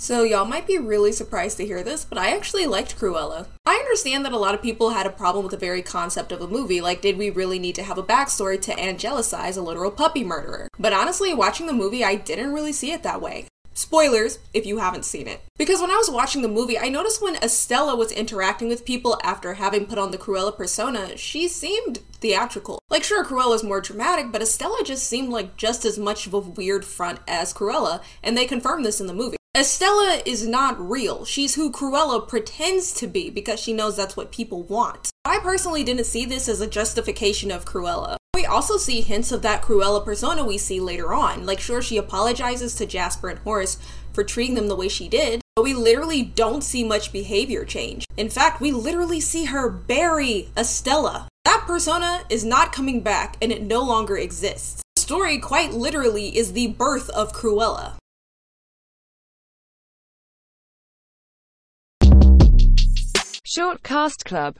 So, y'all might be really surprised to hear this, but I actually liked Cruella. I understand that a lot of people had a problem with the very concept of a movie, like, did we really need to have a backstory to angelicize a literal puppy murderer? But honestly, watching the movie, I didn't really see it that way. Spoilers if you haven't seen it. Because when I was watching the movie, I noticed when Estella was interacting with people after having put on the Cruella persona, she seemed theatrical. Like, sure, Cruella's more dramatic, but Estella just seemed like just as much of a weird front as Cruella, and they confirmed this in the movie. Estella is not real. She's who Cruella pretends to be because she knows that's what people want. I personally didn't see this as a justification of Cruella. We also see hints of that Cruella persona we see later on. Like, sure, she apologizes to Jasper and Horace for treating them the way she did, but we literally don't see much behavior change. In fact, we literally see her bury Estella. That persona is not coming back and it no longer exists. The story, quite literally, is the birth of Cruella. Short Cast Club